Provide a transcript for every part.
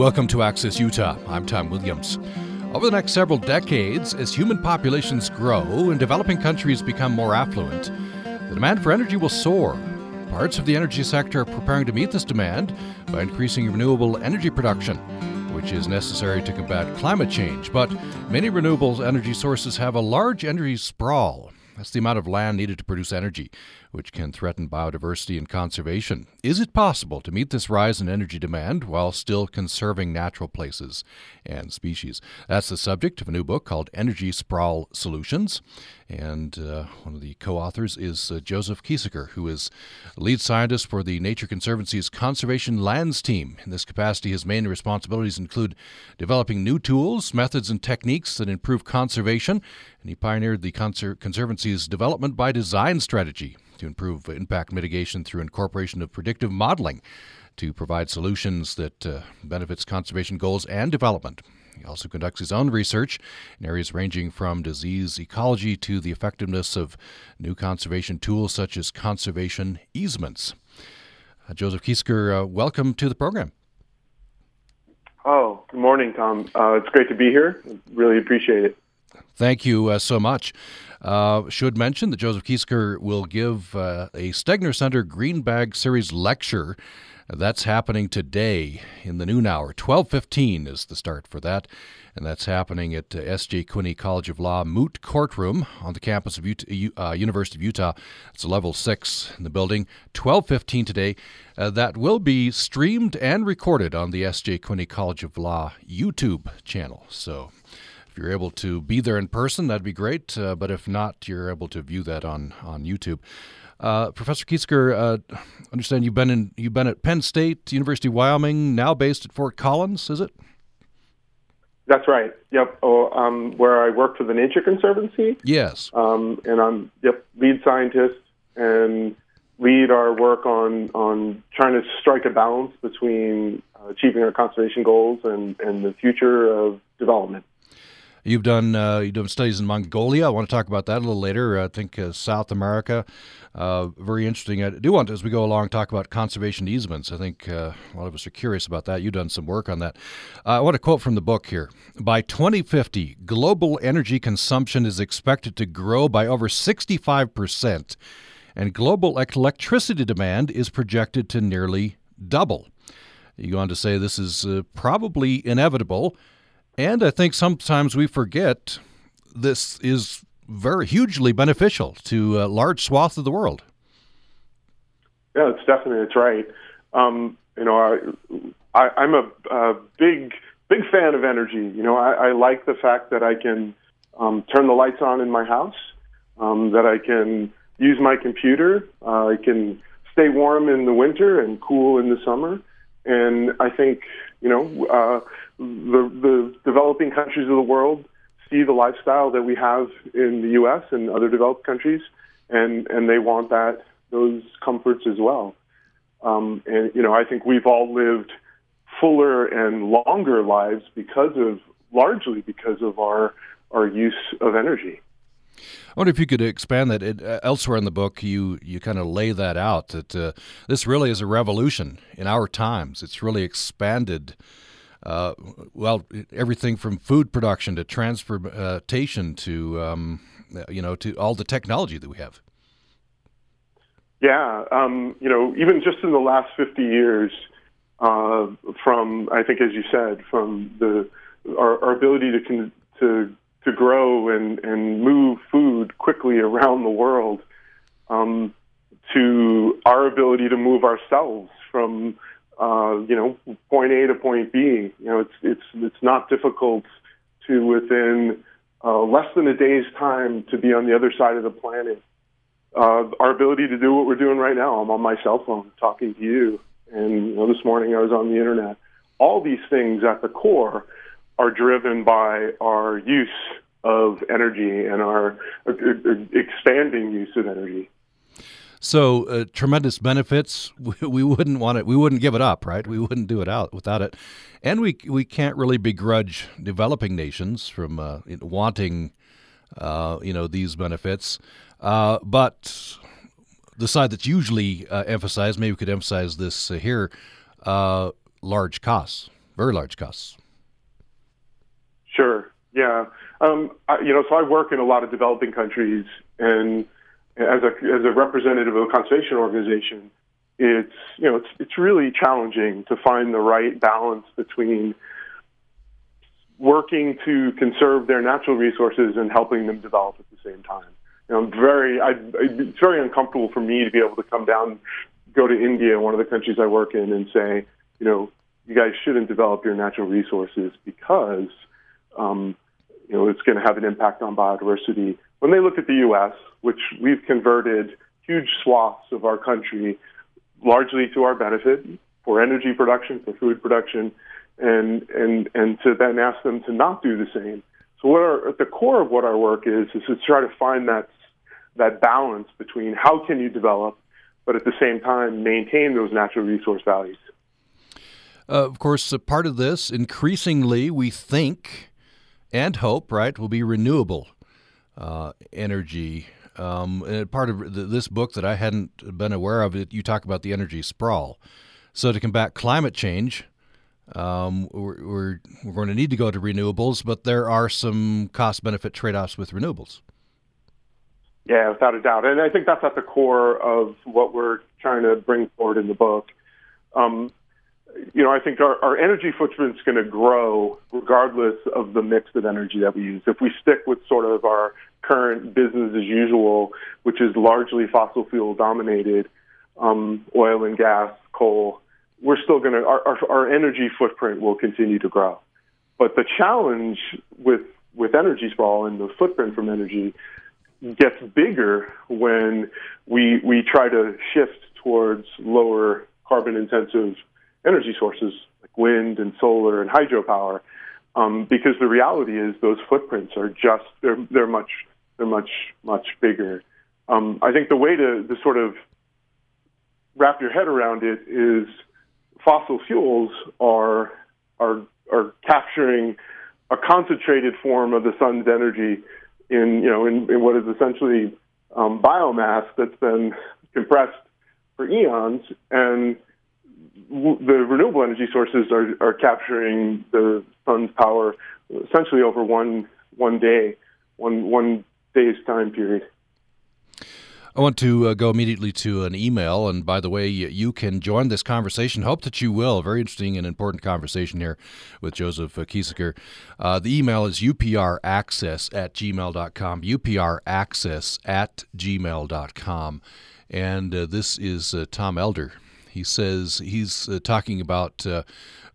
Welcome to Access Utah. I'm Tom Williams. Over the next several decades, as human populations grow and developing countries become more affluent, the demand for energy will soar. Parts of the energy sector are preparing to meet this demand by increasing renewable energy production, which is necessary to combat climate change. But many renewable energy sources have a large energy sprawl. That's the amount of land needed to produce energy, which can threaten biodiversity and conservation. Is it possible to meet this rise in energy demand while still conserving natural places and species? That's the subject of a new book called Energy Sprawl Solutions. And uh, one of the co authors is uh, Joseph Kiesecker, who is lead scientist for the Nature Conservancy's Conservation Lands Team. In this capacity, his main responsibilities include developing new tools, methods, and techniques that improve conservation. And he pioneered the Conser- Conservancy's development by design strategy to improve impact mitigation through incorporation of predictive modeling to provide solutions that uh, benefits conservation goals and development. He also conducts his own research in areas ranging from disease ecology to the effectiveness of new conservation tools such as conservation easements. Uh, Joseph Kiesecker, uh, welcome to the program. Oh, good morning, Tom. Uh, it's great to be here. Really appreciate it. Thank you uh, so much. Uh, should mention that Joseph Kiesecker will give uh, a Stegner Center Green Bag Series lecture that's happening today in the noon hour. 12:15 is the start for that, and that's happening at uh, S.J. Quinney College of Law Moot Courtroom on the campus of uh, University of Utah. It's level six in the building. 12:15 today. Uh, that will be streamed and recorded on the S.J. Quinney College of Law YouTube channel. So. You're able to be there in person, that'd be great. Uh, but if not, you're able to view that on on YouTube. Uh, Professor Kiesecker, uh, understand you've been in you've been at Penn State, University of Wyoming, now based at Fort Collins, is it? That's right. Yep. Oh, um, where I work for the Nature Conservancy. Yes. Um, and I'm yep lead scientist and lead our work on on trying to strike a balance between uh, achieving our conservation goals and and the future of development. You've done uh, you've done studies in Mongolia. I want to talk about that a little later. I think uh, South America, uh, very interesting. I do want to, as we go along talk about conservation easements. I think uh, a lot of us are curious about that. You've done some work on that. Uh, I want to quote from the book here. By 2050, global energy consumption is expected to grow by over 65 percent, and global electricity demand is projected to nearly double. You go on to say this is uh, probably inevitable and I think sometimes we forget this is very hugely beneficial to a large swath of the world. Yeah, it's definitely it's right. Um, you know, I, I, am a, a, big big fan of energy. You know, I, I like the fact that I can um, turn the lights on in my house, um, that I can use my computer, uh, I can stay warm in the winter and cool in the summer, and I think you know. Uh, the, the developing countries of the world see the lifestyle that we have in the U.S. and other developed countries, and and they want that those comforts as well. Um, and you know, I think we've all lived fuller and longer lives because of largely because of our our use of energy. I wonder if you could expand that. It, uh, elsewhere in the book, you you kind of lay that out that uh, this really is a revolution in our times. It's really expanded uh, well, everything from food production to transportation to um, you know to all the technology that we have. Yeah, um, you know, even just in the last 50 years, uh, from I think, as you said, from the our, our ability to con- to to grow and and move food quickly around the world, um, to our ability to move ourselves from uh, you know, point A to point B. You know, it's it's it's not difficult to within uh, less than a day's time to be on the other side of the planet. Uh, our ability to do what we're doing right now. I'm on my cell phone talking to you, and you know, this morning I was on the internet. All these things at the core are driven by our use of energy and our uh, uh, expanding use of energy. So uh, tremendous benefits. We, we, wouldn't want it. We wouldn't give it up, right? We wouldn't do it out without it. And we we can't really begrudge developing nations from uh, wanting, uh, you know, these benefits. Uh, but the side that's usually uh, emphasized, maybe we could emphasize this uh, here: large costs. very large costs. Sure. Yeah. Um, I, you know, so I work in a lot of developing countries, and as a as a representative of a conservation organization, it's you know it's it's really challenging to find the right balance between working to conserve their natural resources and helping them develop at the same time. You know, I'm very I, it's very uncomfortable for me to be able to come down, go to India, one of the countries I work in, and say, you know, you guys shouldn't develop your natural resources because um, you know it's going to have an impact on biodiversity. When they look at the U.S., which we've converted huge swaths of our country largely to our benefit for energy production, for food production, and and and to then ask them to not do the same. So what our, at the core of what our work is is to try to find that that balance between how can you develop, but at the same time maintain those natural resource values. Uh, of course, part of this increasingly we think and hope, right, will be renewable uh, energy. Um, and part of this book that I hadn't been aware of, you talk about the energy sprawl. So to combat climate change, um, we're, we're, we're going to need to go to renewables, but there are some cost benefit trade offs with renewables. Yeah, without a doubt. And I think that's at the core of what we're trying to bring forward in the book. Um, you know, I think our, our energy footprint is going to grow regardless of the mix of energy that we use. If we stick with sort of our current business as usual, which is largely fossil fuel dominated, um, oil and gas, coal, we're still going to, our, our, our energy footprint will continue to grow. But the challenge with, with energy sprawl and the footprint from energy gets bigger when we, we try to shift towards lower carbon intensive energy sources like wind and solar and hydropower, um, because the reality is those footprints are just they're they're much they're much much bigger. Um, I think the way to, to sort of wrap your head around it is fossil fuels are are are capturing a concentrated form of the sun's energy in you know in, in what is essentially um, biomass that's been compressed for eons and the renewable energy sources are, are capturing the sun's power essentially over one one day, one one day's time period. I want to uh, go immediately to an email. And by the way, you can join this conversation. Hope that you will. Very interesting and important conversation here with Joseph uh. Uh, the email is upraccess at gmail.com, upraccess at gmail.com. And uh, this is uh, Tom Elder. He says he's uh, talking about uh,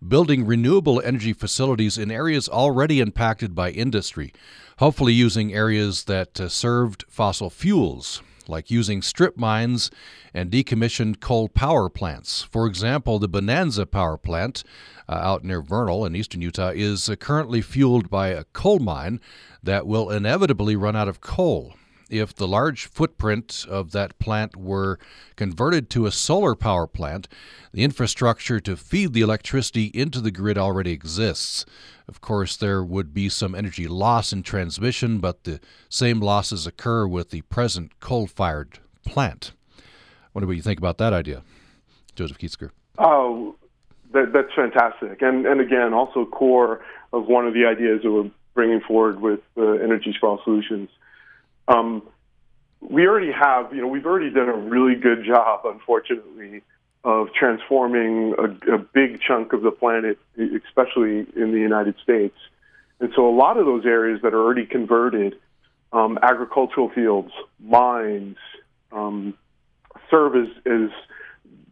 building renewable energy facilities in areas already impacted by industry, hopefully using areas that uh, served fossil fuels, like using strip mines and decommissioned coal power plants. For example, the Bonanza power plant uh, out near Vernal in eastern Utah is uh, currently fueled by a coal mine that will inevitably run out of coal if the large footprint of that plant were converted to a solar power plant, the infrastructure to feed the electricity into the grid already exists. Of course, there would be some energy loss in transmission, but the same losses occur with the present coal fired plant. I wonder what you think about that idea, Joseph Kiesecker. Oh, that, that's fantastic. And, and again, also core of one of the ideas that we're bringing forward with uh, Energy Sprawl Solutions um, we already have, you know, we've already done a really good job, unfortunately, of transforming a, a big chunk of the planet, especially in the United States. And so a lot of those areas that are already converted, um, agricultural fields, mines, um, serve as, as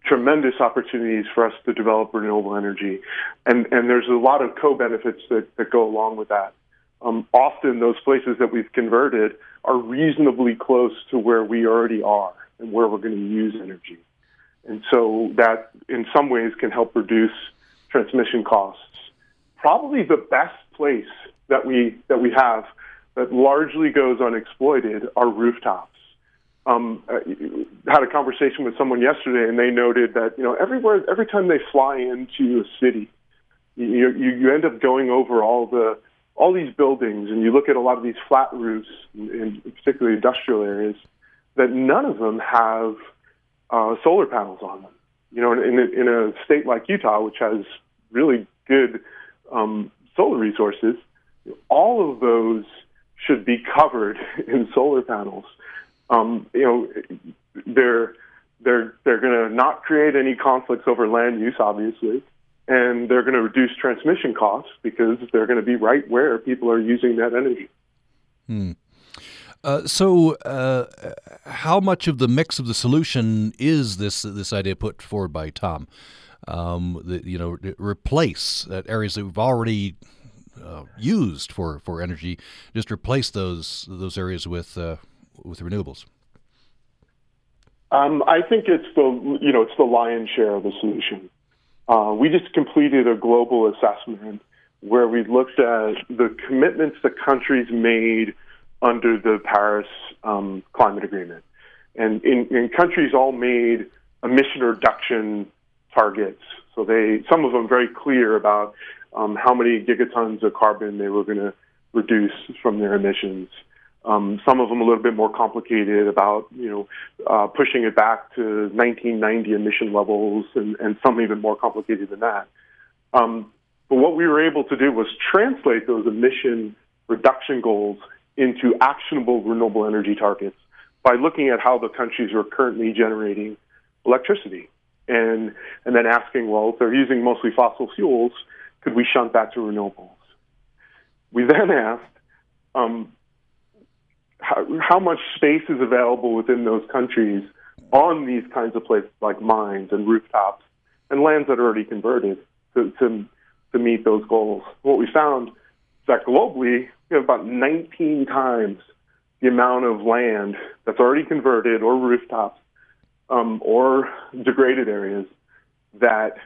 tremendous opportunities for us to develop renewable energy. And, and there's a lot of co-benefits that, that go along with that. Um, often those places that we've converted are reasonably close to where we already are and where we're going to use energy. And so that in some ways can help reduce transmission costs. Probably the best place that we that we have that largely goes unexploited are rooftops. Um, I had a conversation with someone yesterday, and they noted that you know everywhere, every time they fly into a city, you, you, you end up going over all the all these buildings, and you look at a lot of these flat roofs, in, in particularly industrial areas, that none of them have uh, solar panels on them. You know, in, in, a state like Utah, which has really good um, solar resources, all of those should be covered in solar panels. Um, you know, they're they're they're going to not create any conflicts over land use, obviously, and they're going to reduce transmission costs because they're going to be right where people are using that energy. Hmm. Uh, so, uh, how much of the mix of the solution is this this idea put forward by Tom? Um, the, you know, replace areas that we've already uh, used for, for energy, just replace those those areas with uh, with renewables. Um, I think it's the you know it's the lion's share of the solution. Uh, we just completed a global assessment where we looked at the commitments the countries made under the Paris um, Climate Agreement. And in, in, countries all made emission reduction targets. So they, some of them very clear about um, how many gigatons of carbon they were going to reduce from their emissions. Um, some of them a little bit more complicated about you know uh, pushing it back to 1990 emission levels, and, and some even more complicated than that. Um, but what we were able to do was translate those emission reduction goals into actionable renewable energy targets by looking at how the countries are currently generating electricity and and then asking, well, if they're using mostly fossil fuels, could we shunt that to renewables? We then asked um, how, how much space is available within those countries on these kinds of places like mines and rooftops and lands that are already converted to, to, to meet those goals. What we found is that globally, we have about 19 times the amount of land that's already converted or rooftops um, or degraded areas that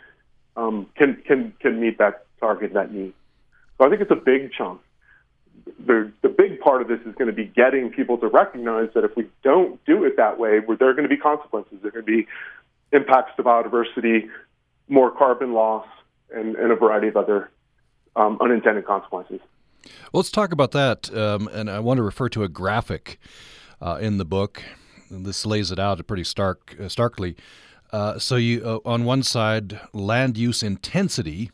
um, can can can meet that target, that need. So I think it's a big chunk. The the big part of this is going to be getting people to recognize that if we don't do it that way, there are going to be consequences. There are going to be impacts to biodiversity, more carbon loss, and, and a variety of other um, unintended consequences. Well, let's talk about that. Um, and I want to refer to a graphic uh, in the book. And this lays it out pretty stark, uh, starkly. Uh, so you, uh, on one side, land use intensity.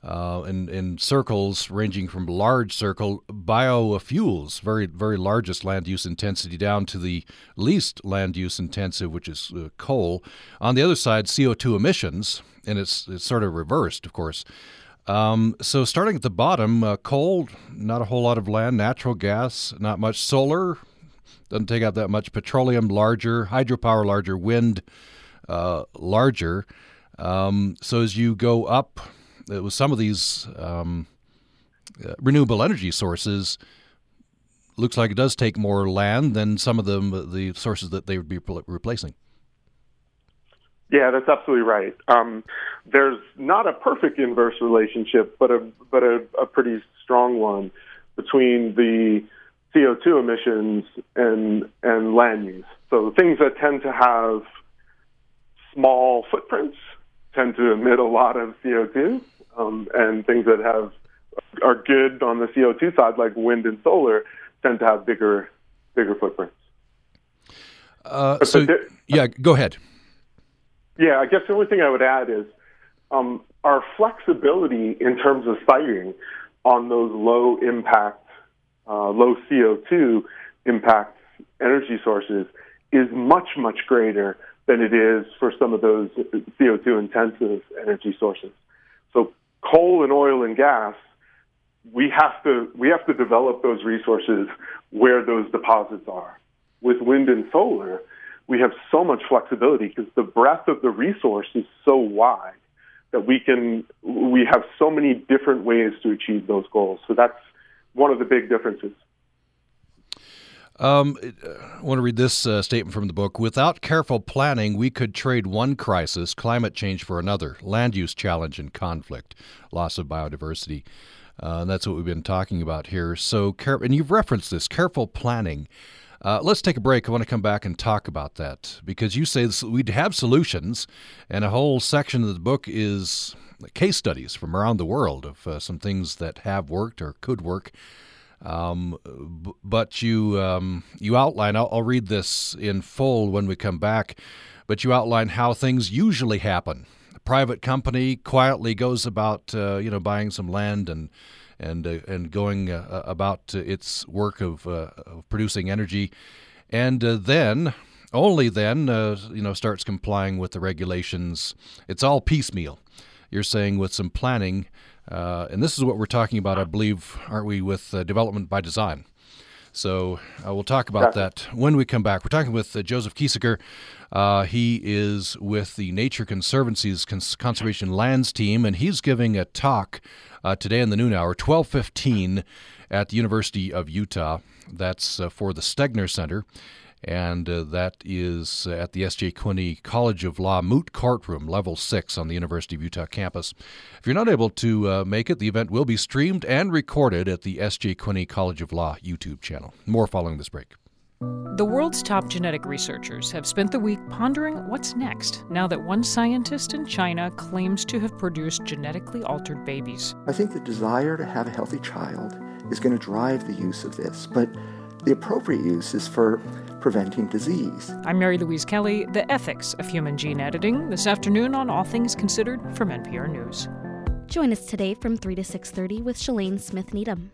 Uh, in, in circles ranging from large circle biofuels, very very largest land use intensity, down to the least land use intensive, which is uh, coal. On the other side, CO two emissions, and it's it's sort of reversed, of course. Um, so starting at the bottom, uh, coal, not a whole lot of land. Natural gas, not much. Solar, doesn't take out that much. Petroleum, larger. Hydropower, larger. Wind, uh, larger. Um, so as you go up uh, with some of these um, uh, renewable energy sources, looks like it does take more land than some of them, the sources that they would be replacing. Yeah, that's absolutely right. Um, there's not a perfect inverse relationship, but a but a, a pretty strong one between the CO2 emissions and and land use. So things that tend to have small footprints tend to emit a lot of CO2, um, and things that have are good on the CO2 side, like wind and solar, tend to have bigger bigger footprints. Uh, so, yeah, go ahead. Yeah, I guess the only thing I would add is um, our flexibility in terms of siting on those low impact, uh, low CO2 impact energy sources is much, much greater than it is for some of those CO2 intensive energy sources. So coal and oil and gas, we have to we have to develop those resources where those deposits are. With wind and solar, we have so much flexibility because the breadth of the resource is so wide that we can we have so many different ways to achieve those goals. So that's one of the big differences. Um, I want to read this uh, statement from the book. Without careful planning, we could trade one crisis, climate change, for another land use challenge and conflict, loss of biodiversity. Uh, and that's what we've been talking about here. So, and you've referenced this careful planning. Uh, let's take a break. I want to come back and talk about that because you say we'd have solutions, and a whole section of the book is case studies from around the world of uh, some things that have worked or could work. Um, but you um, you outline. I'll, I'll, read this in full when we come back. but you outline how things usually happen. A private company quietly goes about, uh, you know, buying some land and and uh, and going uh, about its work of, uh, of, producing energy, and uh, then only then uh, you know starts complying with the regulations. It's all piecemeal. You're saying with some planning, and this is what we're talking about, I believe, aren't we? With development by design. So uh, we'll talk about that when we come back. We're talking with uh, Joseph Kiesecker. Uh, he is with the Nature Conservancy's Cons- Conservation Lands team, and he's giving a talk uh, today in the noon hour, 1215, at the University of Utah. That's uh, for the Stegner Center and uh, that is at the S.J. Quinney College of Law Moot Courtroom, Level 6 on the University of Utah campus. If you're not able to uh, make it, the event will be streamed and recorded at the S.J. Quinney College of Law YouTube channel. More following this break. The world's top genetic researchers have spent the week pondering what's next now that one scientist in China claims to have produced genetically altered babies. I think the desire to have a healthy child is going to drive the use of this, but the appropriate use is for preventing disease. I'm Mary Louise Kelly, the ethics of human gene editing, this afternoon on All Things Considered from NPR News. Join us today from 3 to 6:30 with Shalane Smith Needham.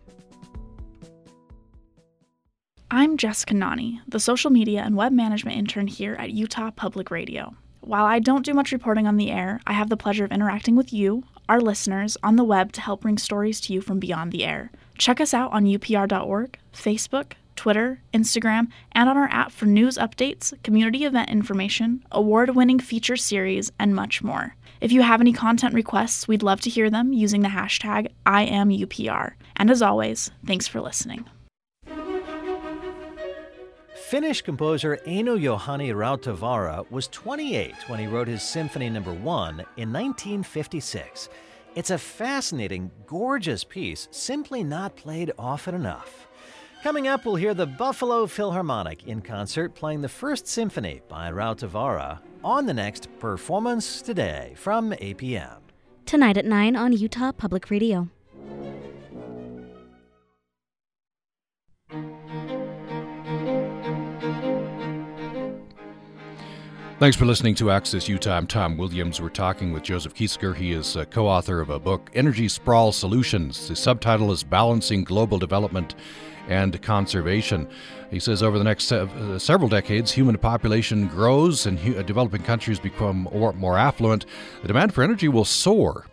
I'm Jessica Nani, the social media and web management intern here at Utah Public Radio. While I don't do much reporting on the air, I have the pleasure of interacting with you, our listeners, on the web to help bring stories to you from beyond the air. Check us out on upr.org, Facebook, Twitter, Instagram, and on our app for news updates, community event information, award winning feature series, and much more. If you have any content requests, we'd love to hear them using the hashtag IamUPR. And as always, thanks for listening. Finnish composer Eino Juhani Rautavaara was 28 when he wrote his Symphony No. 1 in 1956. It's a fascinating, gorgeous piece, simply not played often enough. Coming up, we'll hear the Buffalo Philharmonic in concert playing the First Symphony by Rautavaara on the next Performance Today from APM. Tonight at 9 on Utah Public Radio. Thanks for listening to Access Utah. I'm Tom Williams. We're talking with Joseph Kiesecker. He is uh, a co author of a book, Energy Sprawl Solutions. The subtitle is Balancing Global Development and conservation. He says over the next uh, several decades, human population grows and hu- developing countries become more affluent. The demand for energy will soar.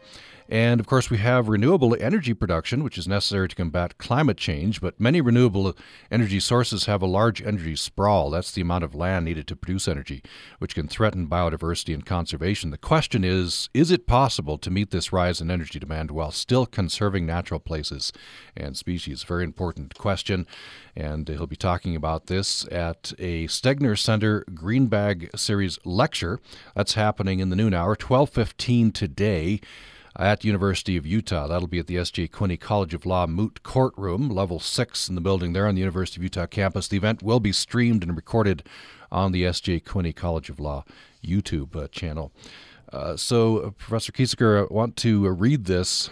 And of course, we have renewable energy production, which is necessary to combat climate change. But many renewable energy sources have a large energy sprawl. That's the amount of land needed to produce energy, which can threaten biodiversity and conservation. The question is is it possible to meet this rise in energy demand while still conserving natural places and species? Very important question. And he'll be talking about this at a Stegner Center Greenbag Series lecture. That's happening in the noon hour, 1215 today at the University of Utah. That'll be at the S.J. Quinney College of Law Moot Courtroom, level six in the building there on the University of Utah campus. The event will be streamed and recorded on the S.J. Quinney College of Law YouTube uh, channel. Uh, so, uh, Professor Kiesecker, I want to uh, read this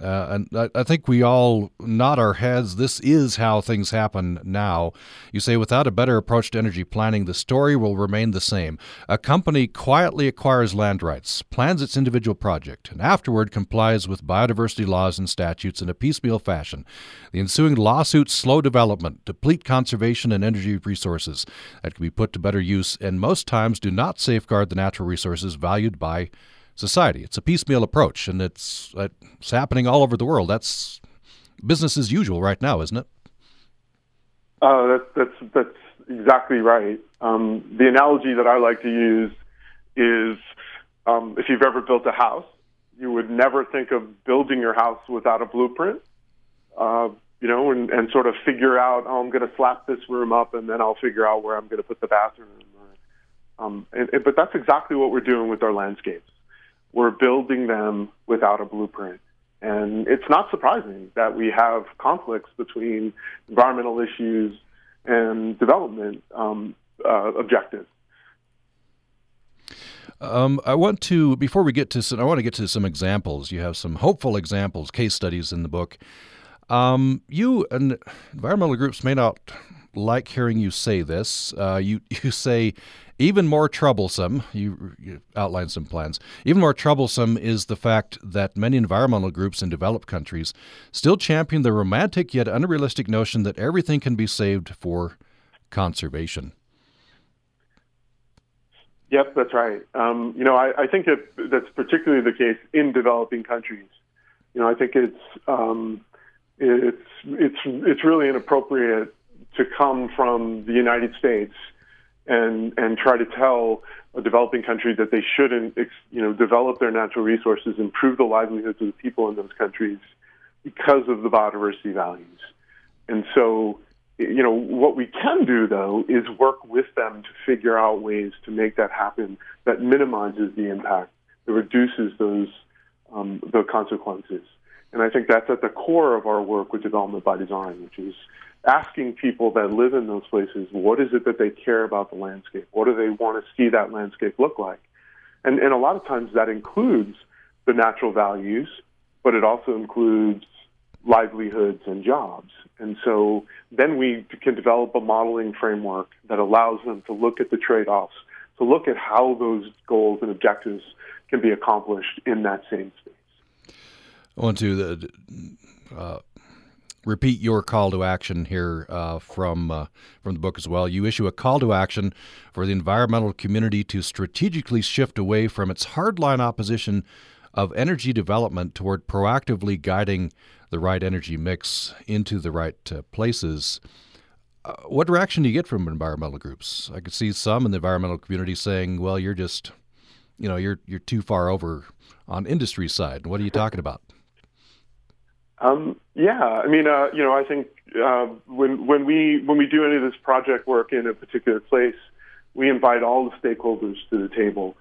uh, and I, I, think we all nod our heads. This is how things happen now. You say, without a better approach to energy planning, the story will remain the same. A company quietly acquires land rights, plans its individual project, and afterward complies with biodiversity laws and statutes in a piecemeal fashion. The ensuing lawsuits slow development, deplete conservation and energy resources that can be put to better use, and most times do not safeguard the natural resources valued by society. It's a piecemeal approach, and it's it's happening all over the world. That's business as usual right now, isn't it? Uh, that, that's that's exactly right. Um, the analogy that I like to use is um, if you've ever built a house, you would never think of building your house without a blueprint. Uh, you know, and, and sort of figure out, oh, I'm going to slap this room up, and then I'll figure out where I'm going to put the bathroom. Um, and, and, but that's exactly what we're doing with our landscapes we're building them without a blueprint. And it's not surprising that we have conflicts between environmental issues and development um, uh, objectives. Um, I want to before we get to some, I want to get to some examples. You have some hopeful examples, case studies in the book. Um, you and environmental groups may not like hearing you say this. Uh, you you say Even more troublesome, you, you outlined some plans. Even more troublesome is the fact that many environmental groups in developed countries still champion the romantic yet unrealistic notion that everything can be saved for conservation. Yep, that's right. Um, you know, I, I think that that's particularly the case in developing countries. You know, I think it's um, it's it's it's really inappropriate to come from the United States and and try to tell a developing country that they shouldn't, you know, develop their natural resources, improve the livelihoods of the people in those countries because of the biodiversity values. And so, you know, what we can do though is work with them to figure out ways to make that happen that minimizes the impact, that reduces those um, the consequences. And I think that's at the core of our work with development by design, which is asking people that live in those places what is it that they care about the landscape? What do they want to see that landscape look like? And, and a lot of times that includes the natural values, but it also includes livelihoods and jobs. And so then we can develop a modeling framework that allows them to look at the trade offs, to look at how those goals and objectives can be accomplished in that same space. I want to uh, repeat your call to action here uh, from uh, from the book as well. You issue a call to action for the environmental community to strategically shift away from its hardline opposition of energy development toward proactively guiding the right energy mix into the right uh, places. Uh, what reaction do you get from environmental groups? I could see some in the environmental community saying, "Well, you're just, you know, you're you're too far over on industry side. What are you talking about?" Um, yeah, I mean, uh, you know, I think uh, when when we when we do any of this project work in a particular place, we invite all the stakeholders to the table,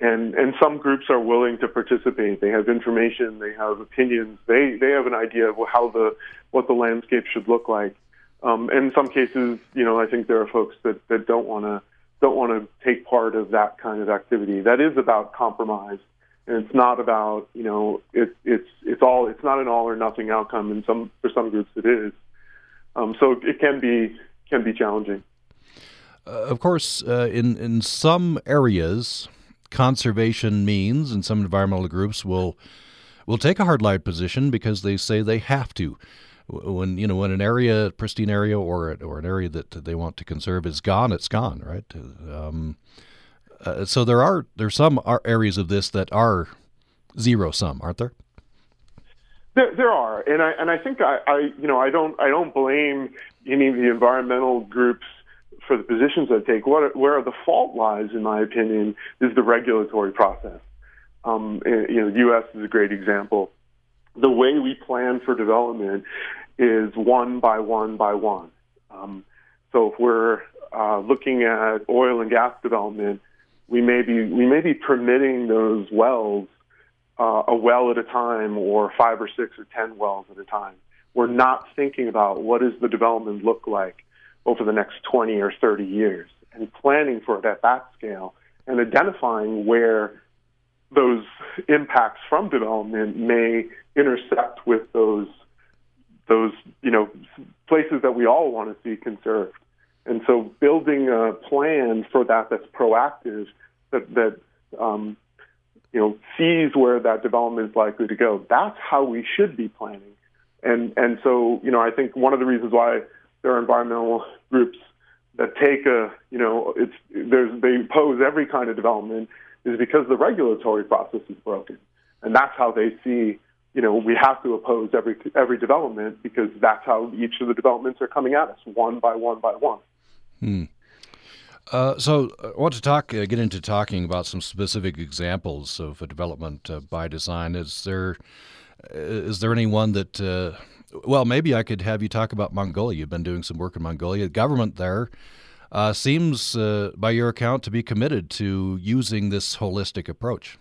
and and some groups are willing to participate. They have information, they have opinions, they they have an idea of how the what the landscape should look like. Um, in some cases, you know, I think there are folks that that don't want to don't want to take part of that kind of activity. That is about compromise and it's not about you know it, it's it's all it's not an all or nothing outcome and some for some groups it is. Um, so it can be can be challenging. Uh, of course uh, in in some areas conservation means and some environmental groups will will take a hard line position because they say they have to. When you know when an area pristine area or or an area that they want to conserve is gone it's gone right? Um, uh, so there are there's some areas of this that are zero sum, aren't there? There, there are, and I and I think I, I you know I don't I don't blame any of the environmental groups for the positions they take. What where the fault lies, in my opinion, is the regulatory process. Um, you know, the U.S. is a great example. The way we plan for development is one by one by one. Um, so if we're uh, looking at oil and gas development, we may be we may be permitting those wells uh, a well at a time or five or six or ten wells at a time. We're not thinking about what does the development look like over the next 20 or 30 years and planning for it at that scale and identifying where those impacts from development may intersect with those those you know places that we all want to see conserved. And so building a plan for that that's proactive that that um, you know sees where that development is likely to go. That's how we should be planning. And and so you know I think one of the reasons why there are environmental groups that take a you know it's there's they oppose every kind of development is because the regulatory process is broken, and that's how they see you know we have to oppose every every development because that's how each of the developments are coming at us one by one by one. Hmm. Uh, so uh, I want to talk, uh, get into talking about some specific examples of a development uh, by design. Is there, uh, there anyone that, uh, well, maybe I could have you talk about Mongolia. You've been doing some work in Mongolia. The government there seems, by your account, to be committed to using this holistic approach.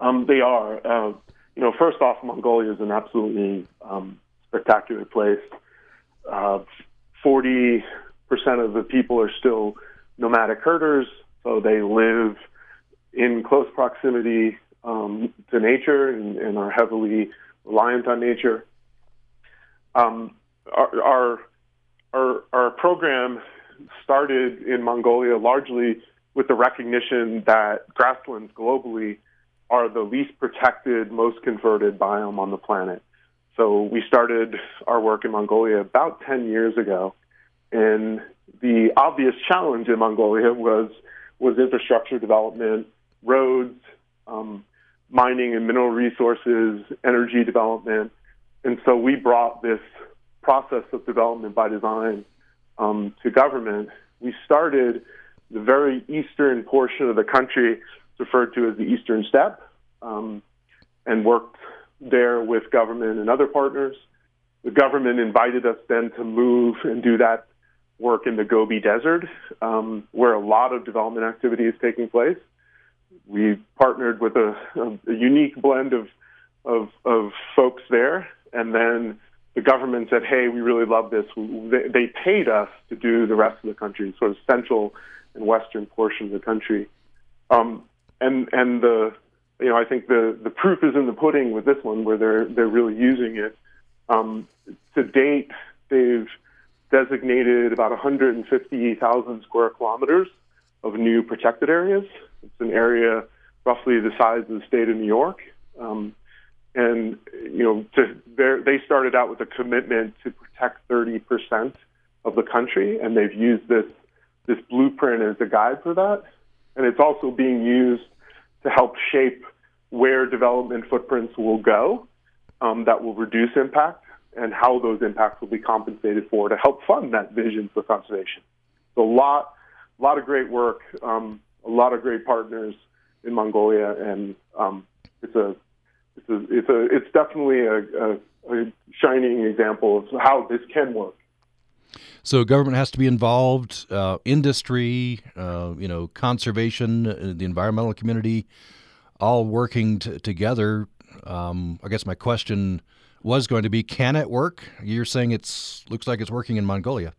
Um, they are. you know, first off, Mongolia is an absolutely um, spectacular place. Forty percent of the people are still nomadic herders, so they live in close proximity um, to nature and, and, are heavily reliant on nature. Um, our, our, our, our program started in Mongolia largely with the recognition that grasslands globally are the least protected, most converted biome on the planet. So we started our work in Mongolia about 10 years ago. And the obvious challenge in Mongolia was, was infrastructure development, roads, um, mining and mineral resources, energy development. And so we brought this process of development by design um, to government. We started the very eastern portion of the country, referred to as the Eastern Steppe, um, and worked there with government and other partners. The government invited us then to move and do that work in the Gobi Desert, um, where a lot of development activity is taking place. We partnered with a, a, a unique blend of, of, of folks there, and then the government said, "Hey, we really love this." They, they paid us to do the rest of the country, sort of central and western portion of the country, um, and and the you know I think the the proof is in the pudding with this one, where they're they're really using it. Um, to date, they've designated about 150,000 square kilometers of new protected areas. It's an area roughly the size of the state of New York. Um, and you know, to, they started out with a commitment to protect 30 percent of the country, and they've used this this blueprint as a guide for that. And it's also being used to help shape where development footprints will go um, that will reduce impact and how those impacts will be compensated for to help fund that vision for conservation. So a lot, a lot of great work, um, a lot of great partners in Mongolia, and um, it's a it's a, it's a it's definitely a, a, a shining example of how this can work. So government has to be involved, uh, industry, uh, you know, conservation, uh, the environmental community, all working t- together. Um, I guess my question was going to be, can it work? You're saying it's looks like it's working in Mongolia.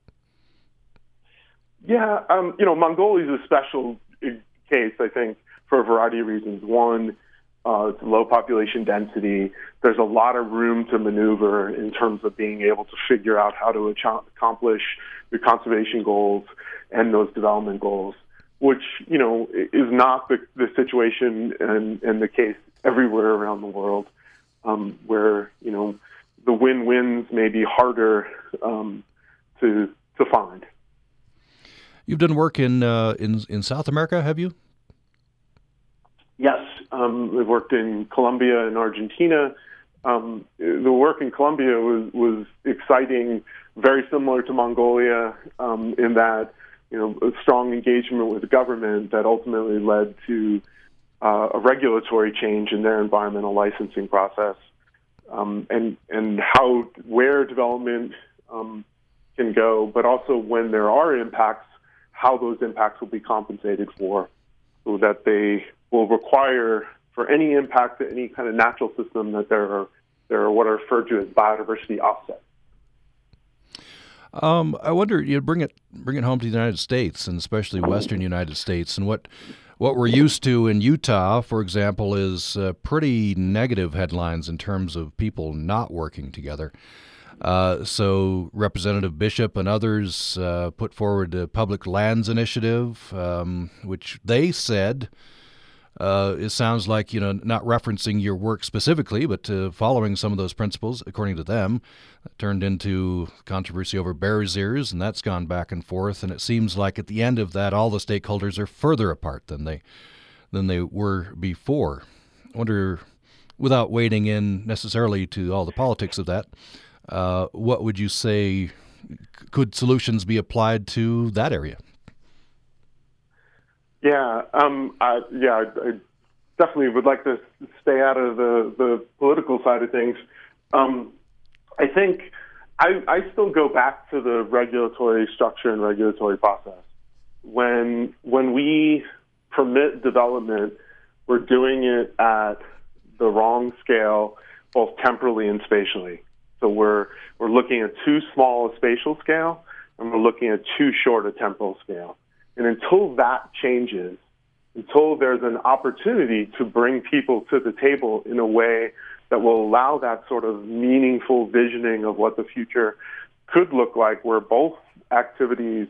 Yeah, um, you know, Mongolia is a special case, I think, for a variety of reasons. One, uh, it's low population density. There's a lot of room to maneuver in terms of being able to figure out how to accomplish your conservation goals and those development goals, which you know is not the, the situation and, and the case everywhere around the world, um, where you know the win-wins may be harder um, to to find. You've done work in uh, in in South America, have you? Yes, um, we've worked in Colombia and Argentina. Um, the work in Colombia was, was exciting, very similar to Mongolia um, in that you know a strong engagement with the government that ultimately led to uh, a regulatory change in their environmental licensing process, um, and and how where development um, can go, but also when there are impacts, how those impacts will be compensated for, so that they will require for any impact to any kind of natural system that there are there are what are referred to as biodiversity offsets. Um, I wonder, you bring it bring it home to the United States and especially Western United States, and what what we're used to in Utah, for example, is uh, pretty negative headlines in terms of people not working together. Uh, so Representative Bishop and others uh, put forward a public lands initiative, um, which they said uh, it sounds like you know not referencing your work specifically, but uh, following some of those principles, according to them, turned into controversy over Bears Ears, and that's gone back and forth. And it seems like at the end of that, all the stakeholders are further apart than they than they were before. I wonder, without wading in necessarily to all the politics of that, uh, what would you say? Could solutions be applied to that area? Yeah, um, I, yeah, I, definitely would like to stay out of the, the political side of things. Um, I think I, I still go back to the regulatory structure and regulatory process. When when we permit development, we're doing it at the wrong scale, both temporally and spatially. So we're we're looking at too small a spatial scale, and we're looking at too short a temporal scale. And until that changes, until there's an opportunity to bring people to the table in a way that will allow that sort of meaningful visioning of what the future could look like, where both activities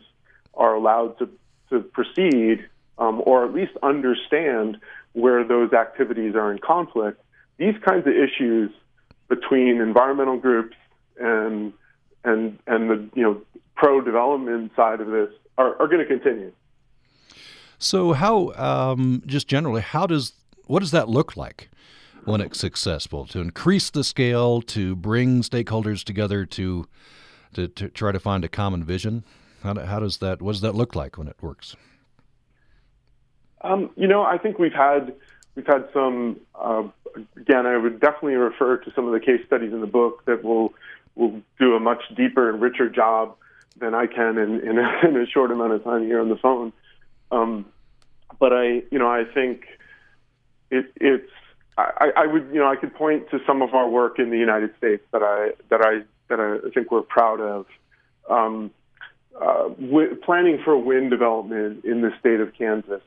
are allowed to, to proceed um, or at least understand where those activities are in conflict, these kinds of issues between environmental groups and and and the you know pro development side of this are, are going to continue. So, how um, just generally, how does what does that look like when it's successful to increase the scale, to bring stakeholders together, to to, to try to find a common vision? How, how does that what does that look like when it works? Um, you know, I think we've had we've had some. Uh, again, I would definitely refer to some of the case studies in the book that will will do a much deeper and richer job than I can in, in, a, in a short amount of time here on the phone. Um, but I, you know, I think it, it's. I, I would, you know, I could point to some of our work in the United States that I that I that I think we're proud of. Um, uh, planning for wind development in the state of Kansas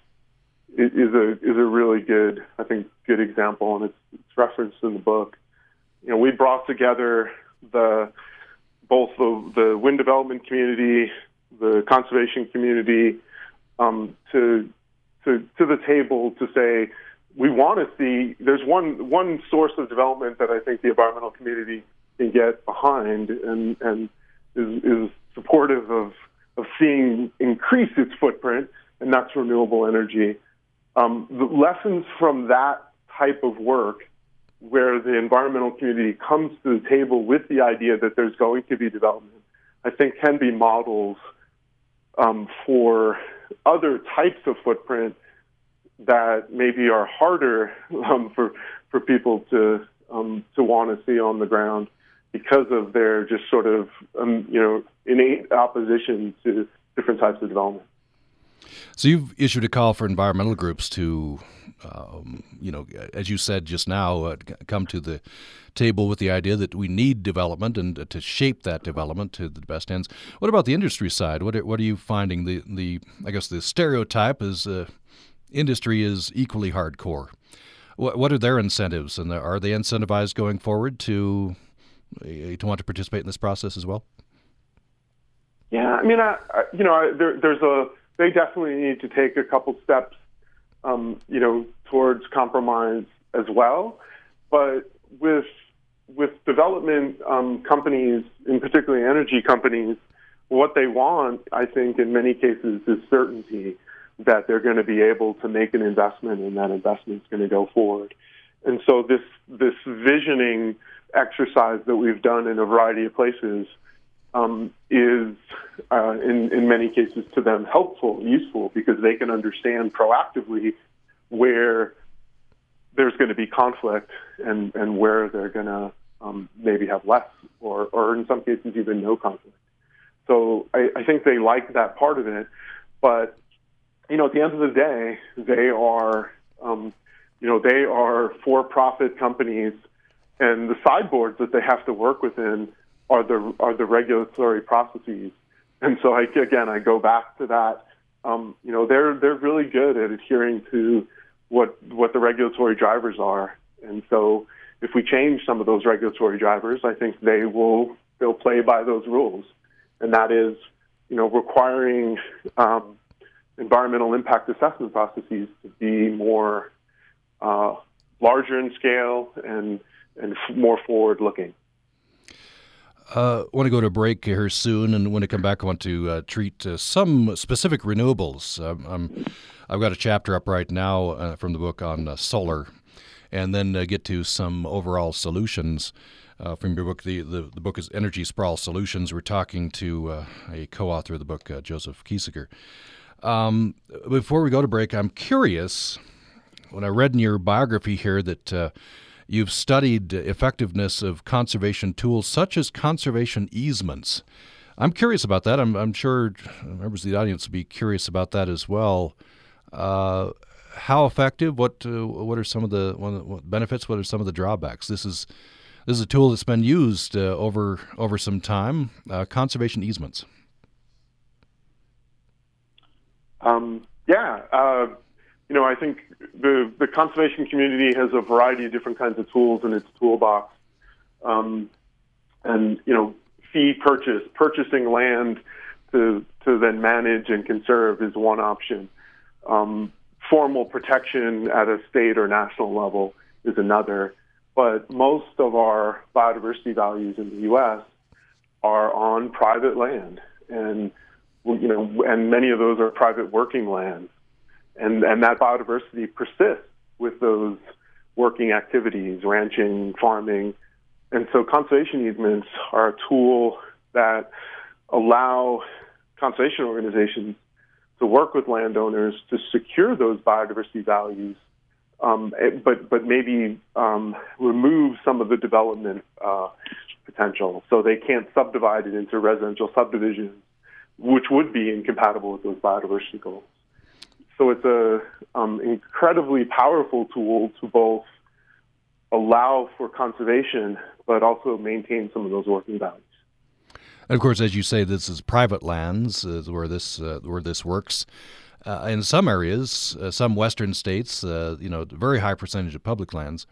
is a is a really good, I think, good example, and it's, it's referenced in the book. You know, we brought together the both the, the wind development community, the conservation community, um, to to to the table to say we want to see. There's one one source of development that I think the environmental community can get behind and and is, is supportive of of seeing increase its footprint, and that's renewable energy. Um, the lessons from that type of work, where the environmental community comes to the table with the idea that there's going to be development, I think can be models um, for other types of footprint that maybe are harder um, for for people to um, to want to see on the ground because of their just sort of um, you know innate opposition to different types of development. So you've issued a call for environmental groups to, um, you know, as you said just now, uh, come to the table with the idea that we need development and uh, to shape that development to the best ends. What about the industry side? What are, what are you finding? The the I guess the stereotype is uh, industry is equally hardcore. What what are their incentives, and are they incentivized going forward to uh, to want to participate in this process as well? Yeah, I mean, I, I you know, I, there, there's a they definitely need to take a couple steps, um, you know, towards compromise as well. But with with development um, companies, in particularly energy companies, what they want, I think, in many cases, is certainty that they're going to be able to make an investment and that investment is going to go forward. And so this this visioning exercise that we've done in a variety of places um, is, uh, in, in many cases, to them helpful, useful, because they can understand proactively where there's going to be conflict and, and where they're going to um, maybe have less, or, or in some cases, even no conflict. So I, I think they like that part of it, but you know, at the end of the day, they are, um, you know, they are for-profit companies, and the sideboards that they have to work within are the are the regulatory processes. And so, I, again, I go back to that. Um, you know, they're they're really good at adhering to what what the regulatory drivers are. And so, if we change some of those regulatory drivers, I think they will they'll play by those rules. And that is, you know, requiring um, environmental impact assessment processes to be more uh, larger in scale and and more forward looking. Uh, I want to go to break here soon, and when I come back, I want to uh, treat uh, some specific renewables. Um, i have got a chapter up right now uh, from the book on uh, solar, and then uh, get to some overall solutions from your book. The, the, the book is Energy Sprawl Solutions. We're talking to a co-author of the book, Joseph Kiesecker. Um, before we go to break, I'm curious. When I read in your biography here that You've studied effectiveness of conservation tools such as conservation easements. I'm curious about that. I'm, I'm sure members of the audience would be curious about that as well. Uh, how effective? What uh, what are some of the what benefits? What are some of the drawbacks? This is this is a tool that's been used uh, over over some time. Uh, conservation easements. Um, yeah, uh, you know, I think the the conservation community has a variety of different kinds of tools in its toolbox, um, and you know, fee purchase, purchasing land to to then manage and conserve is one option. Um, formal protection at a state or national level is another. But most of our biodiversity values in the U.S. are on private land, and you know, and many of those are private working lands, and and that biodiversity persists with those working activities, ranching, farming, and so conservation easements are a tool that allow conservation organizations to work with landowners to secure those biodiversity values, um, eh, but but maybe um, remove some of the development uh, potential, so they can't subdivide it into residential subdivisions, which would be incompatible with those biodiversity goals. So it's a um, incredibly powerful tool to both allow for conservation, but also maintain some of those working values. And of course, as you say, this is private lands where this uh, where this works. Uh, in some areas, uh, some western states, uh, you know, very high percentage of public lands.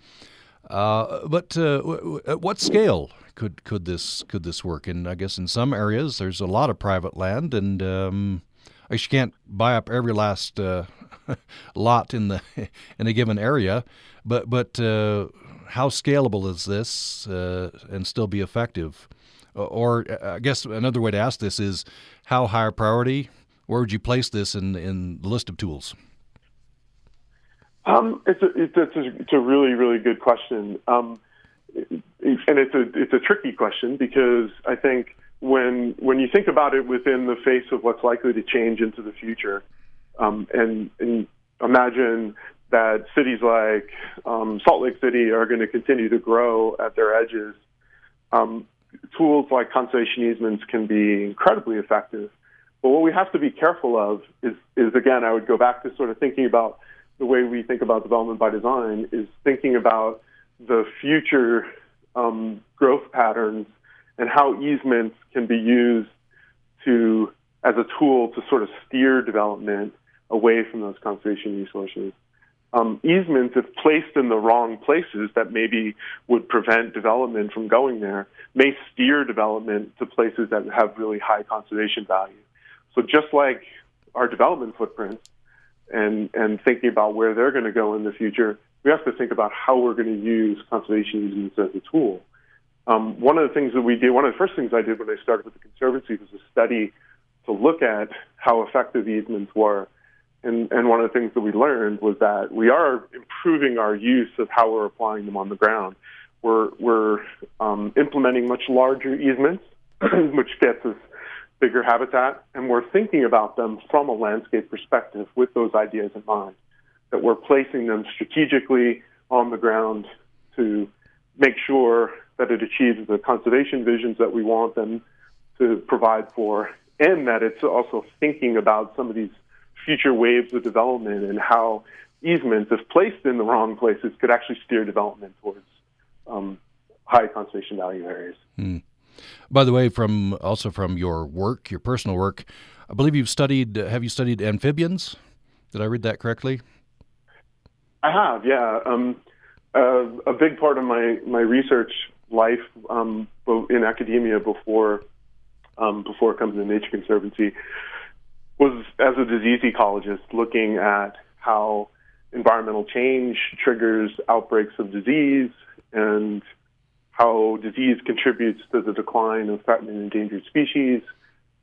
Uh, but w- at what scale could could this could this work? And I guess in some areas, there's a lot of private land, and um, I can't buy up every last lot in the in a given area. But but how scalable is this and still be effective? or uh, I guess another way to ask this is how high a priority? Where would you place this in in the list of tools? Um, it's, a, it's, a, it's a really really good question, um, and it's a it's a tricky question because I think when when you think about it within the face of what's likely to change into the future, um, and, and imagine that cities like um, Salt Lake City are going to continue to grow at their edges. Um, tools like conservation easements can be incredibly effective. But what we have to be careful of is, is again, I would go back to sort of thinking about the way we think about development by design is thinking about the future um, growth patterns and how easements can be used to as a tool to sort of steer development away from those conservation resources um, easements, if placed in the wrong places that maybe would prevent development from going there, may steer development to places that have really high conservation value. So just like our development footprints and, and thinking about where they're going to go in the future, we have to think about how we're going to use conservation easements as a tool. Um, one of the things that we did, one of the first things I did when I started with the Conservancy was a study to look at how effective easements were and, and one of the things that we learned was that we are improving our use of how we're applying them on the ground. We're, we're um, implementing much larger easements, which gets us bigger habitat, and we're thinking about them from a landscape perspective with those ideas in mind. That we're placing them strategically on the ground to make sure that it achieves the conservation visions that we want them to provide for, and that it's also thinking about some of these future waves of development and how easements, if placed in the wrong places, could actually steer development towards um, high conservation value areas. Hmm. By the way, from also from your work, your personal work, I believe you've studied. Have you studied amphibians? Did I read that correctly? I have, yeah. Um, uh, a big part of my my research life um, in academia before um, before coming to Nature Conservancy was as a disease ecologist looking at how environmental change triggers outbreaks of disease and how disease contributes to the decline of threatened and endangered species.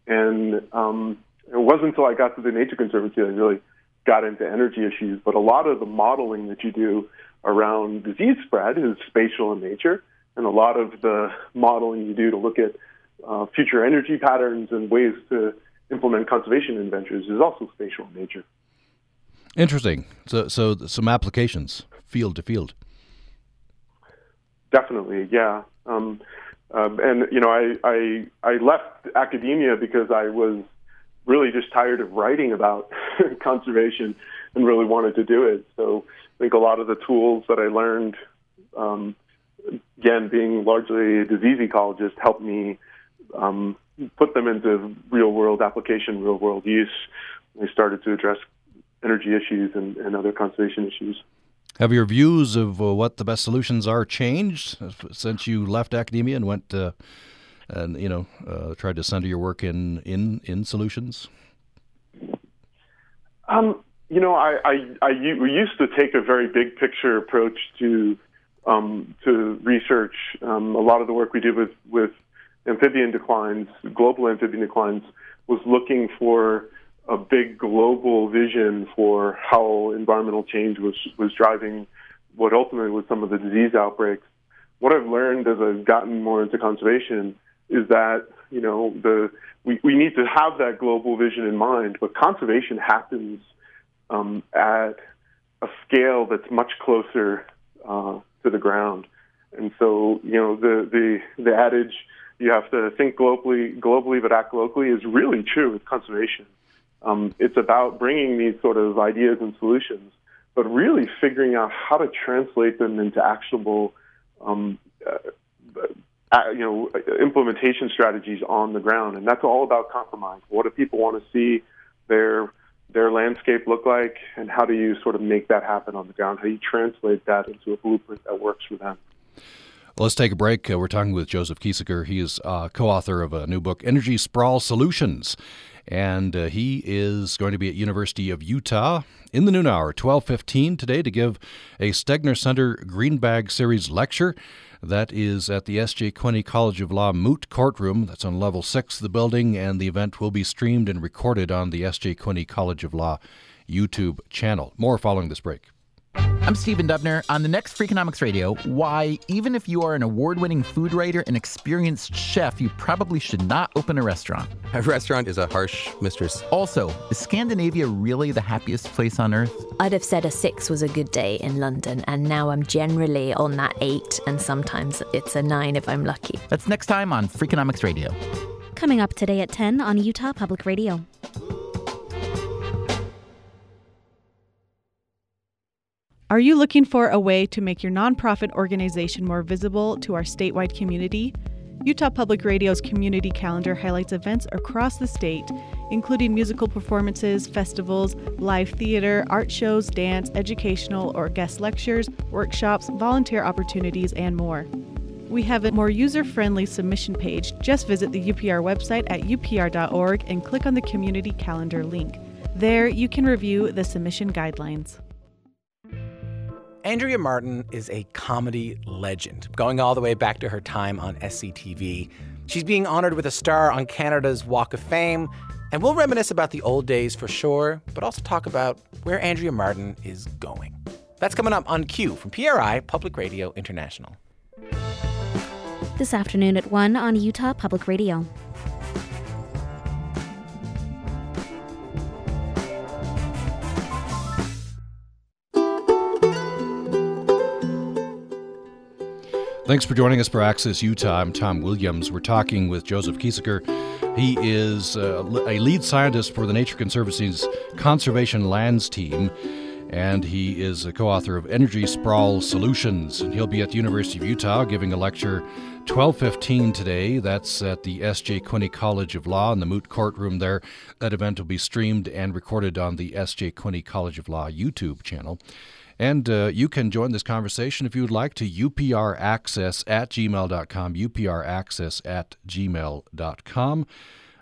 And um, it wasn't until I got to the Nature Conservancy that I really got into energy issues. But a lot of the modeling that you do around disease spread is spatial in nature, and a lot of the modeling you do to look at uh, future energy patterns and ways to implement conservation adventures is also spatial in nature. Interesting. So, so some applications, field to field. Definitely, yeah. Um, um, and you know, I, I I left academia because I was really just tired of writing about conservation and really wanted to do it. So I think a lot of the tools that I learned, um, again, being largely a disease ecologist, helped me um, put them into real world application, real world use. We started to address energy issues and, and other conservation issues. Have your views of uh, what the best solutions are changed since you left academia and went uh, and you know uh, tried to center your work in in in solutions? Um, you know, I, I, I we used to take a very big picture approach to um, to research. Um, a lot of the work we did with with amphibian declines, global amphibian declines, was looking for a big global vision for how environmental change was was driving what ultimately was some of the disease outbreaks. What I've learned as I've gotten more into conservation is that you know the we, we need to have that global vision in mind, but conservation happens um, at a scale that's much closer uh, to the ground. And so, you know, the, the, the adage, you have to think globally, globally but act locally is really true with conservation. Um, it's about bringing these sort of ideas and solutions, but really figuring out how to translate them into actionable, um, uh, uh, you know, implementation strategies on the ground. And that's all about compromise. What do people want to see their their landscape look like, and how do you sort of make that happen on the ground? How do you translate that into a blueprint that works for them? Let's take a break. Uh, we're talking with Joseph Kiesecker. He is uh, co author of a new book, Energy Sprawl Solutions. And uh, he is going to be at University of Utah in the noon hour, 1215 today, to give a Stegner Center Green Bag Series lecture. That is at the S.J. Quinney College of Law Moot Courtroom. That's on level six of the building, and the event will be streamed and recorded on the S.J. Quinney College of Law YouTube channel. More following this break. I'm Stephen Dubner. On the next Freakonomics Radio, why, even if you are an award winning food writer and experienced chef, you probably should not open a restaurant. A restaurant is a harsh mistress. Also, is Scandinavia really the happiest place on earth? I'd have said a six was a good day in London, and now I'm generally on that eight, and sometimes it's a nine if I'm lucky. That's next time on Freakonomics Radio. Coming up today at 10 on Utah Public Radio. Are you looking for a way to make your nonprofit organization more visible to our statewide community? Utah Public Radio's community calendar highlights events across the state, including musical performances, festivals, live theater, art shows, dance, educational or guest lectures, workshops, volunteer opportunities, and more. We have a more user friendly submission page. Just visit the UPR website at upr.org and click on the community calendar link. There, you can review the submission guidelines. Andrea Martin is a comedy legend, going all the way back to her time on SCTV. She's being honored with a star on Canada's Walk of Fame, and we'll reminisce about the old days for sure, but also talk about where Andrea Martin is going. That's coming up on Q from PRI, Public Radio International. This afternoon at 1 on Utah Public Radio. Thanks for joining us for Access Utah. I'm Tom Williams. We're talking with Joseph Kiesecker. He is uh, a lead scientist for the Nature Conservancy's Conservation Lands team, and he is a co author of Energy Sprawl Solutions. And he'll be at the University of Utah giving a lecture 1215 today. That's at the S.J. Quinney College of Law in the Moot Courtroom there. That event will be streamed and recorded on the S.J. Quinney College of Law YouTube channel. And uh, you can join this conversation if you would like to upraccess at gmail.com, upraccess at gmail.com.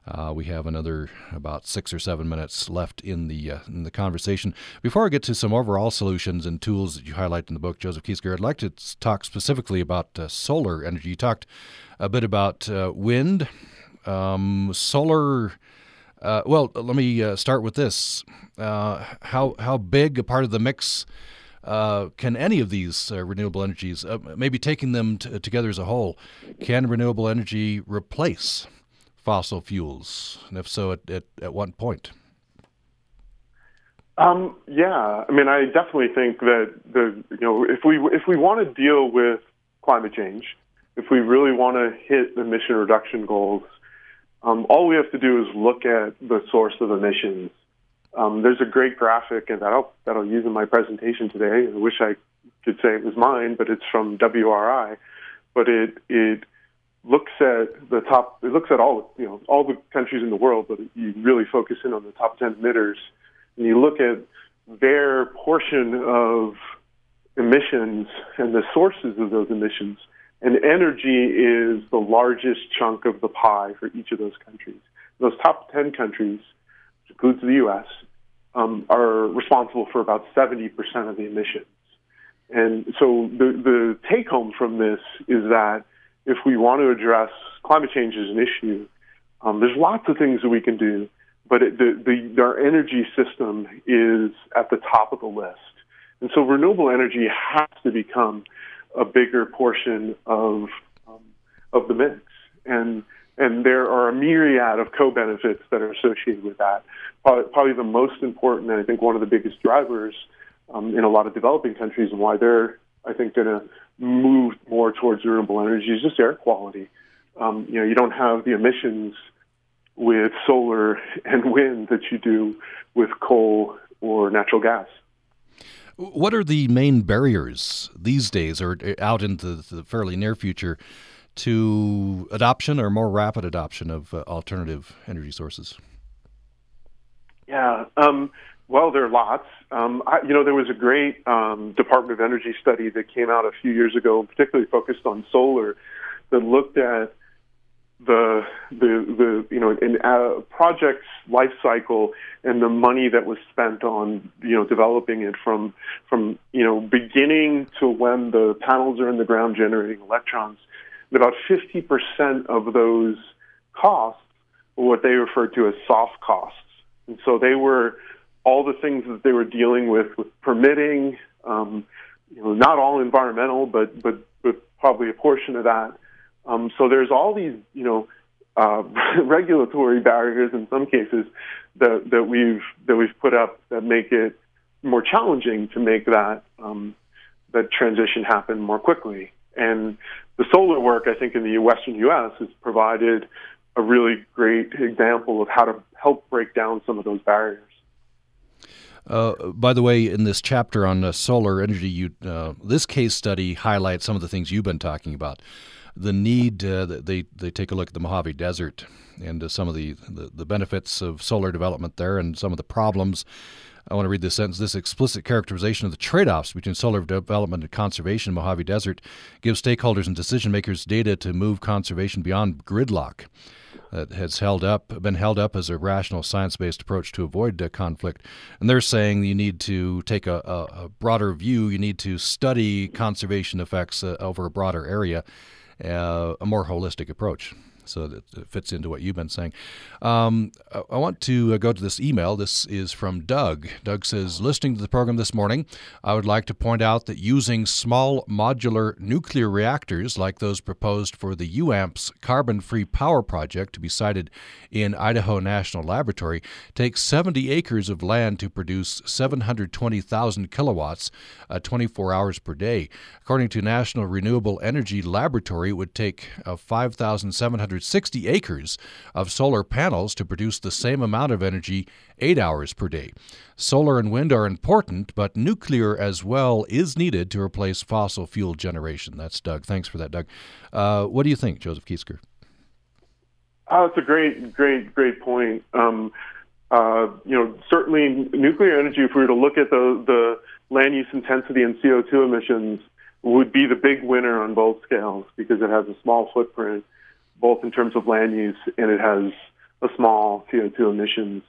Uh, we have another about six or seven minutes left in the uh, in the conversation. Before I get to some overall solutions and tools that you highlight in the book, Joseph Kiesecker, I'd like to talk specifically about uh, solar energy. You talked a bit about uh, wind, um, solar. Uh, well, let me uh, start with this. how how big a part of the mix uh, can any of these uh, renewable energies, uh, maybe taking them t- together as a whole, can renewable energy replace fossil fuels? And if so, at, at, at what point? Um, yeah, I mean, I definitely think that the you know if we if we want to deal with climate change, if we really want to hit emission reduction goals, um, all we have to do is look at the source of emissions um, there's a great graphic and that I'll, that I'll use in my presentation today. I wish I could say it was mine, but it's from WRI. But it it looks at the top. It looks at all you know all the countries in the world, but you really focus in on the top ten emitters, and you look at their portion of emissions and the sources of those emissions, And energy is the largest chunk of the pie for each of those countries. Those top 10 countries, which includes the U.S., um, are responsible for about 70% of the emissions. And so the, the take home from this is that if we want to address climate change as an issue, um, there's lots of things that we can do, but it, the, the, our energy system is at the top of the list. And so renewable energy has to become a bigger portion of um, of the mix. And and there are a myriad of co-benefits that are associated with that. Probably, probably the most important, and I think one of the biggest drivers um, in a lot of developing countries, and why they're I think going to move more towards renewable energy is just air quality. Um, you know, you don't have the emissions with solar and wind that you do with coal or natural gas. What are the main barriers these days, or out into the fairly near future, to adoption or more rapid adoption of uh, alternative energy sources? Yeah, um, well, there are lots. Um, I, you know, there was a great um, Department of Energy study that came out a few years ago, particularly focused on solar, that looked at the the the you know in a project's life cycle and the money that was spent on you know developing it from from you know beginning to when the panels are in the ground generating electrons and about 50% of those costs were what they referred to as soft costs and so they were all the things that they were dealing with with permitting um, you know not all environmental but but but probably a portion of that um, so there's all these, you know, uh, regulatory barriers in some cases that that we've that we've put up that make it more challenging to make that um, that transition happen more quickly. And the solar work, I think, in the Western U.S. has provided a really great example of how to help break down some of those barriers. Uh, by the way, in this chapter on uh, solar energy, you, uh, this case study highlights some of the things you've been talking about the need uh, they they take a look at the Mojave Desert and uh, some of the, the, the benefits of solar development there and some of the problems. I want to read this sentence. This explicit characterization of the trade offs between solar development and conservation in Mojave Desert gives stakeholders and decision makers data to move conservation beyond gridlock that has held up been held up as a rational science-based approach to avoid uh, conflict and they're saying you need to take a, a, a, broader view you need to study conservation effects uh, over a broader area uh, a more holistic approach. So that it fits into what you've been saying. Um, I want to uh, go to this email. This is from Doug. Doug says, listening to the program this morning, I would like to point out that using small modular nuclear reactors like those proposed for the UAMPS carbon free power project to be sited in Idaho National Laboratory takes 70 acres of land to produce 720,000 kilowatts uh, 24 hours per day. According to National Renewable Energy Laboratory, it would take uh, 5,700 160 acres of solar panels to produce the same amount of energy eight hours per day. Solar and wind are important, but nuclear as well is needed to replace fossil fuel generation. That's Doug. Thanks for that, Doug. Uh, what do you think, Joseph Kiesecker? Oh, it's a great, great, great point. Um, uh, you know, certainly nuclear energy, if we were to look at the, the land use intensity and CO2 emissions, would be the big winner on both scales because it has a small footprint both in terms of land use and it has a small CO2 emissions.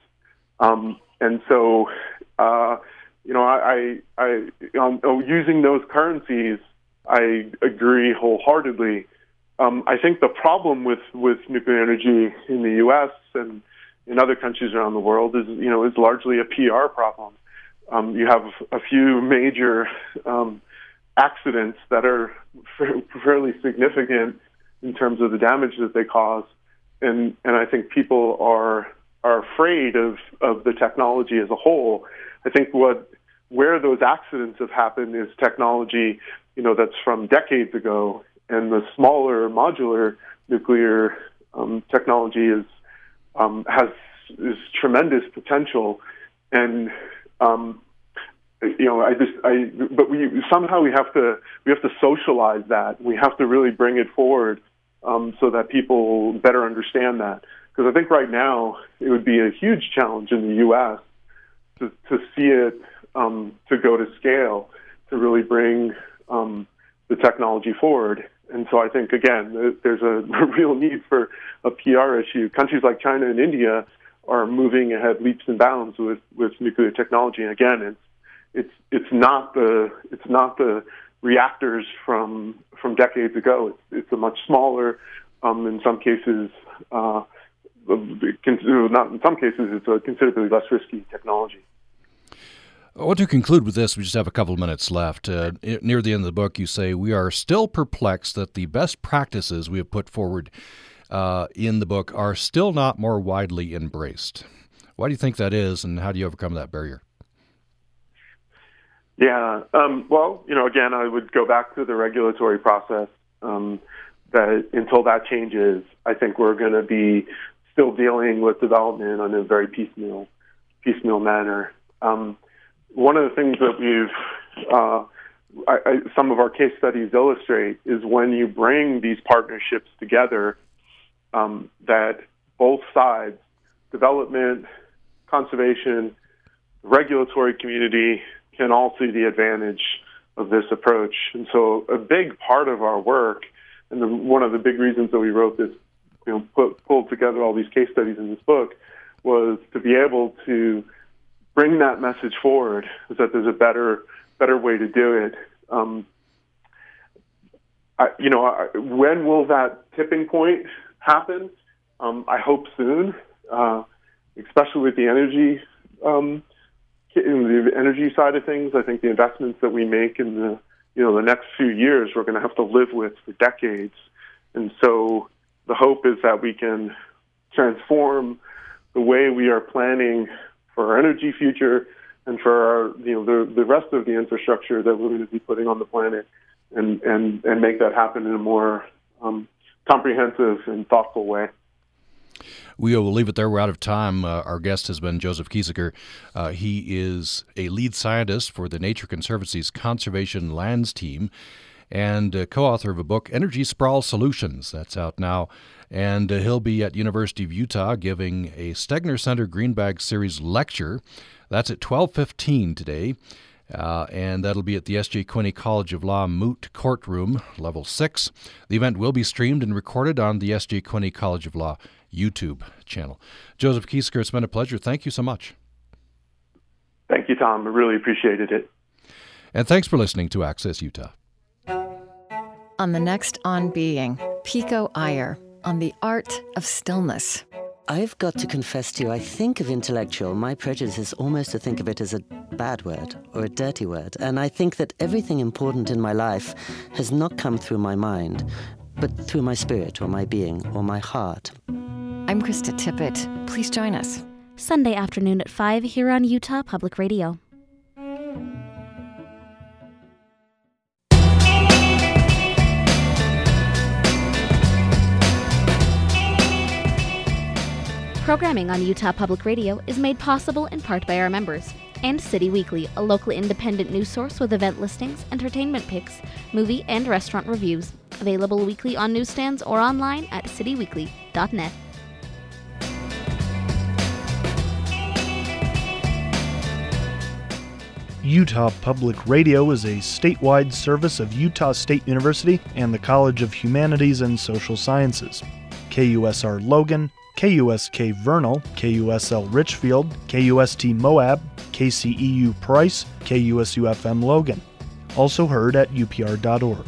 Um, and so, uh, you know, I, I, I um, oh, using those currencies, I agree wholeheartedly. Um, I think the problem with, with nuclear energy in the U.S. and in other countries around the world is, you know, is largely a PR problem. Um, you have a few major um, accidents that are fairly significant in terms of the damage that they cause, and and I think people are are afraid of of the technology as a whole. I think what where those accidents have happened is technology, you know, that's from decades ago, and the smaller modular nuclear um, technology is um, has is tremendous potential, and um, you know, I just, I, but we somehow we have to, we have to socialize that. We have to really bring it forward um, so that people better understand that. Because I think right now it would be a huge challenge in the U.S. to, to see it um, to go to scale to really bring um, the technology forward. And so I think, again, there's a real need for a PR issue. Countries like China and India are moving ahead leaps and bounds with, with nuclear technology. And again, it's, it's, it's, not the, it's not the reactors from, from decades ago. It's, it's a much smaller, um, in some cases, uh, not in some cases, it's a considerably less risky technology. I want to conclude with this. We just have a couple of minutes left. Uh, near the end of the book, you say, We are still perplexed that the best practices we have put forward uh, in the book are still not more widely embraced. Why do you think that is, and how do you overcome that barrier? Yeah, um, well, you know, again, I would go back to the regulatory process. Um, that until that changes, I think we're going to be still dealing with development in a very piecemeal, piecemeal manner. Um, one of the things that we've uh, I, I, some of our case studies illustrate is when you bring these partnerships together, um, that both sides, development, conservation, regulatory community, can all see the advantage of this approach. And so, a big part of our work, and the, one of the big reasons that we wrote this, you know, put, pulled together all these case studies in this book, was to be able to bring that message forward is that there's a better better way to do it. Um, I, you know, I, when will that tipping point happen? Um, I hope soon, uh, especially with the energy, um, the energy side of things. I think the investments that we make in the you know the next few years, we're going to have to live with for decades, and so the hope is that we can transform the way we are planning for our energy future and for our, you know, the, the rest of the infrastructure that we're going to be putting on the planet and, and, and make that happen in a more um, comprehensive and thoughtful way. We will leave it there. We're out of time. Uh, our guest has been Joseph Kiesecker. Uh, he is a lead scientist for the Nature Conservancy's Conservation Lands Team and uh, co-author of a book, Energy Sprawl Solutions. That's out now and uh, he'll be at University of Utah giving a Stegner Center Greenbag Series lecture. That's at 12:15 today. Uh, and that'll be at the S.J. Quinney College of Law Moot Courtroom, Level 6. The event will be streamed and recorded on the S.J. Quinney College of Law YouTube channel. Joseph Kiesecker, it's been a pleasure. Thank you so much. Thank you, Tom. I really appreciated it. And thanks for listening to Access Utah. On the next On Being, Pico Iyer on the art of stillness. I've got to confess to you, I think of intellectual, my prejudice is almost to think of it as a bad word or a dirty word. And I think that everything important in my life has not come through my mind, but through my spirit or my being or my heart. I'm Krista Tippett. Please join us. Sunday afternoon at 5 here on Utah Public Radio. Programming on Utah Public Radio is made possible in part by our members. And City Weekly, a local independent news source with event listings, entertainment picks, movie and restaurant reviews. Available weekly on newsstands or online at cityweekly.net. Utah Public Radio is a statewide service of Utah State University and the College of Humanities and Social Sciences. KUSR Logan, KUSK Vernal, KUSL Richfield, KUST Moab, KCEU Price, KUSU FM Logan. Also heard at upr.org.